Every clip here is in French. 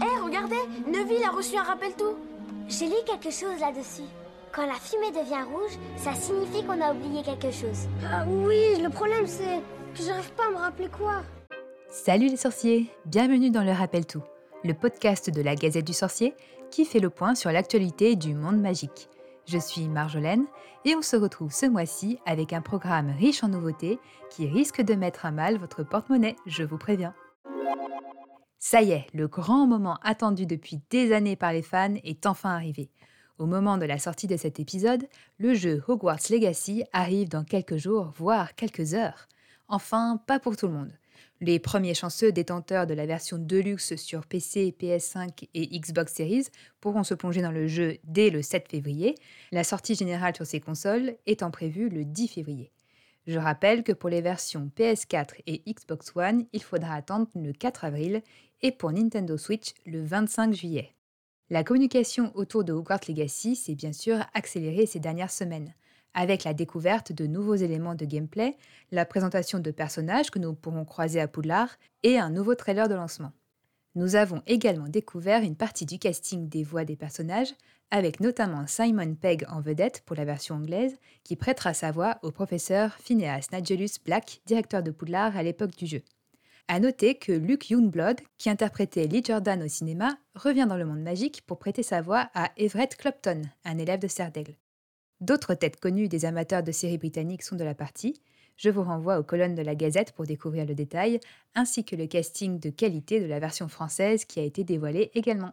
Hé, regardez Neville a reçu un rappel tout J'ai lu quelque chose là-dessus. Quand la fumée devient rouge, ça signifie qu'on a oublié quelque chose. Ah oui, le problème c'est que j'arrive pas à me rappeler quoi. Salut les sorciers, bienvenue dans le Rappel Tout, le podcast de la Gazette du Sorcier qui fait le point sur l'actualité du monde magique. Je suis Marjolaine et on se retrouve ce mois-ci avec un programme riche en nouveautés qui risque de mettre à mal votre porte-monnaie, je vous préviens. Ça y est, le grand moment attendu depuis des années par les fans est enfin arrivé. Au moment de la sortie de cet épisode, le jeu Hogwarts Legacy arrive dans quelques jours, voire quelques heures. Enfin, pas pour tout le monde. Les premiers chanceux détenteurs de la version Deluxe sur PC, PS5 et Xbox Series pourront se plonger dans le jeu dès le 7 février, la sortie générale sur ces consoles étant prévue le 10 février. Je rappelle que pour les versions PS4 et Xbox One, il faudra attendre le 4 avril et pour Nintendo Switch le 25 juillet. La communication autour de Hogwarts Legacy s'est bien sûr accélérée ces dernières semaines, avec la découverte de nouveaux éléments de gameplay, la présentation de personnages que nous pourrons croiser à Poudlard et un nouveau trailer de lancement. Nous avons également découvert une partie du casting des voix des personnages, avec notamment Simon Pegg en vedette pour la version anglaise, qui prêtera sa voix au professeur Phineas Nigellus Black, directeur de Poudlard à l'époque du jeu. À noter que Luke Youngblood, qui interprétait Lee Jordan au cinéma, revient dans le monde magique pour prêter sa voix à Everett Clopton, un élève de Serdaigle. D'autres têtes connues des amateurs de séries britanniques sont de la partie. Je vous renvoie aux colonnes de la Gazette pour découvrir le détail, ainsi que le casting de qualité de la version française qui a été dévoilé également.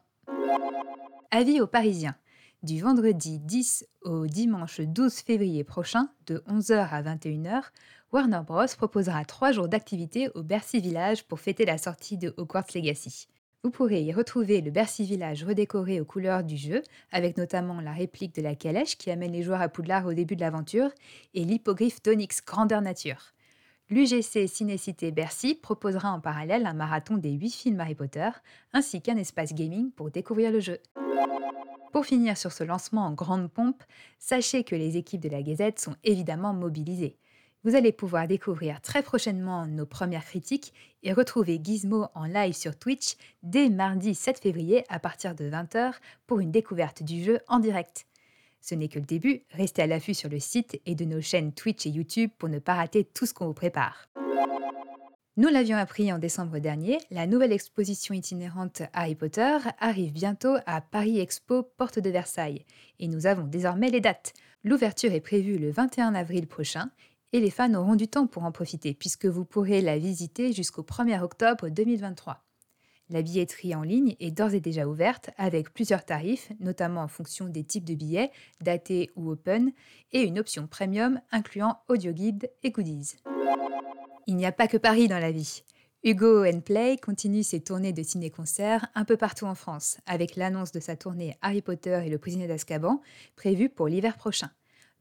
Avis aux Parisiens. Du vendredi 10 au dimanche 12 février prochain, de 11h à 21h, Warner Bros. proposera trois jours d'activité au Bercy Village pour fêter la sortie de Hogwarts Legacy. Vous pourrez y retrouver le Bercy Village redécoré aux couleurs du jeu, avec notamment la réplique de la calèche qui amène les joueurs à Poudlard au début de l'aventure, et l'hippogriffe d'Onyx grandeur nature. L'UGC Cinécité Bercy proposera en parallèle un marathon des 8 films Harry Potter, ainsi qu'un espace gaming pour découvrir le jeu. Pour finir sur ce lancement en grande pompe, sachez que les équipes de la Gazette sont évidemment mobilisées. Vous allez pouvoir découvrir très prochainement nos premières critiques et retrouver Gizmo en live sur Twitch dès mardi 7 février à partir de 20h pour une découverte du jeu en direct. Ce n'est que le début, restez à l'affût sur le site et de nos chaînes Twitch et YouTube pour ne pas rater tout ce qu'on vous prépare. Nous l'avions appris en décembre dernier, la nouvelle exposition itinérante Harry Potter arrive bientôt à Paris Expo Porte de Versailles et nous avons désormais les dates. L'ouverture est prévue le 21 avril prochain et les fans auront du temps pour en profiter puisque vous pourrez la visiter jusqu'au 1er octobre 2023. La billetterie en ligne est d'ores et déjà ouverte avec plusieurs tarifs, notamment en fonction des types de billets, datés ou open, et une option premium incluant audio guide et goodies. Il n'y a pas que Paris dans la vie. Hugo Play continue ses tournées de ciné-concerts un peu partout en France, avec l'annonce de sa tournée Harry Potter et le prisonnier d'Azkaban, prévue pour l'hiver prochain.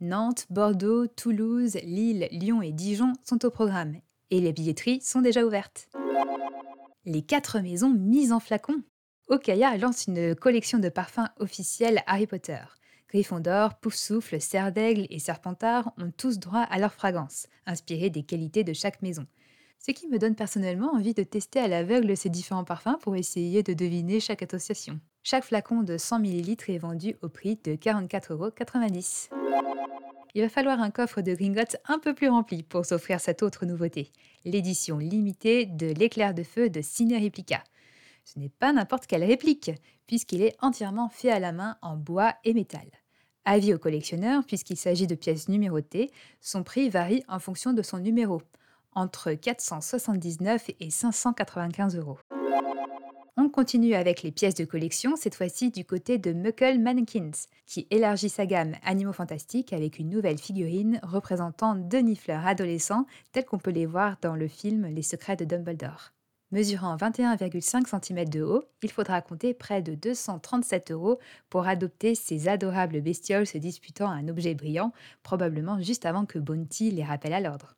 Nantes, Bordeaux, Toulouse, Lille, Lyon et Dijon sont au programme, et les billetteries sont déjà ouvertes. Les quatre maisons mises en flacon. Okaya lance une collection de parfums officiels Harry Potter. Gryffondor, Poufsouffle, Serdaigle et Serpentard ont tous droit à leur fragrance, inspirée des qualités de chaque maison. Ce qui me donne personnellement envie de tester à l'aveugle ces différents parfums pour essayer de deviner chaque association. Chaque flacon de 100 ml est vendu au prix de 44,90€. Il va falloir un coffre de Gringotts un peu plus rempli pour s'offrir cette autre nouveauté, l'édition limitée de l'éclair de feu de Ciné Replica. Ce n'est pas n'importe quelle réplique, puisqu'il est entièrement fait à la main en bois et métal. Avis aux collectionneurs, puisqu'il s'agit de pièces numérotées, son prix varie en fonction de son numéro, entre 479 et 595 euros. On continue avec les pièces de collection, cette fois-ci du côté de Muckle Mannequins, qui élargit sa gamme Animaux Fantastiques avec une nouvelle figurine représentant deux nifleurs adolescents tels qu'on peut les voir dans le film Les Secrets de Dumbledore. Mesurant 21,5 cm de haut, il faudra compter près de 237 euros pour adopter ces adorables bestioles se disputant un objet brillant, probablement juste avant que Bounty les rappelle à l'ordre.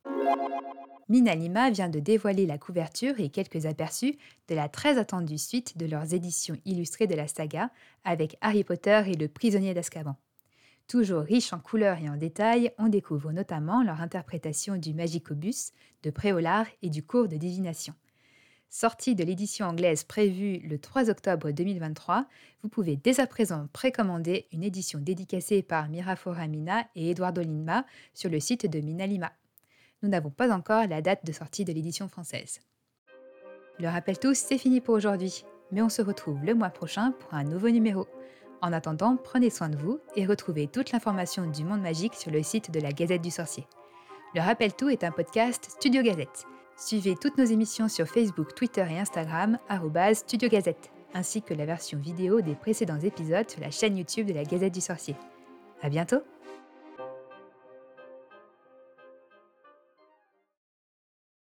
Minalima vient de dévoiler la couverture et quelques aperçus de la très attendue suite de leurs éditions illustrées de la saga avec Harry Potter et le prisonnier d'Azkaban. Toujours riche en couleurs et en détails, on découvre notamment leur interprétation du Magicobus, de Préolard et du cours de divination. Sortie de l'édition anglaise prévue le 3 octobre 2023, vous pouvez dès à présent précommander une édition dédicacée par Mira Foramina et Eduardo Lima sur le site de Minalima. Nous n'avons pas encore la date de sortie de l'édition française. Le rappel tous, c'est fini pour aujourd'hui, mais on se retrouve le mois prochain pour un nouveau numéro. En attendant, prenez soin de vous et retrouvez toute l'information du monde magique sur le site de la Gazette du Sorcier. Le rappel tout est un podcast Studio Gazette. Suivez toutes nos émissions sur Facebook, Twitter et Instagram, Studio Gazette, ainsi que la version vidéo des précédents épisodes sur la chaîne YouTube de la Gazette du Sorcier. À bientôt!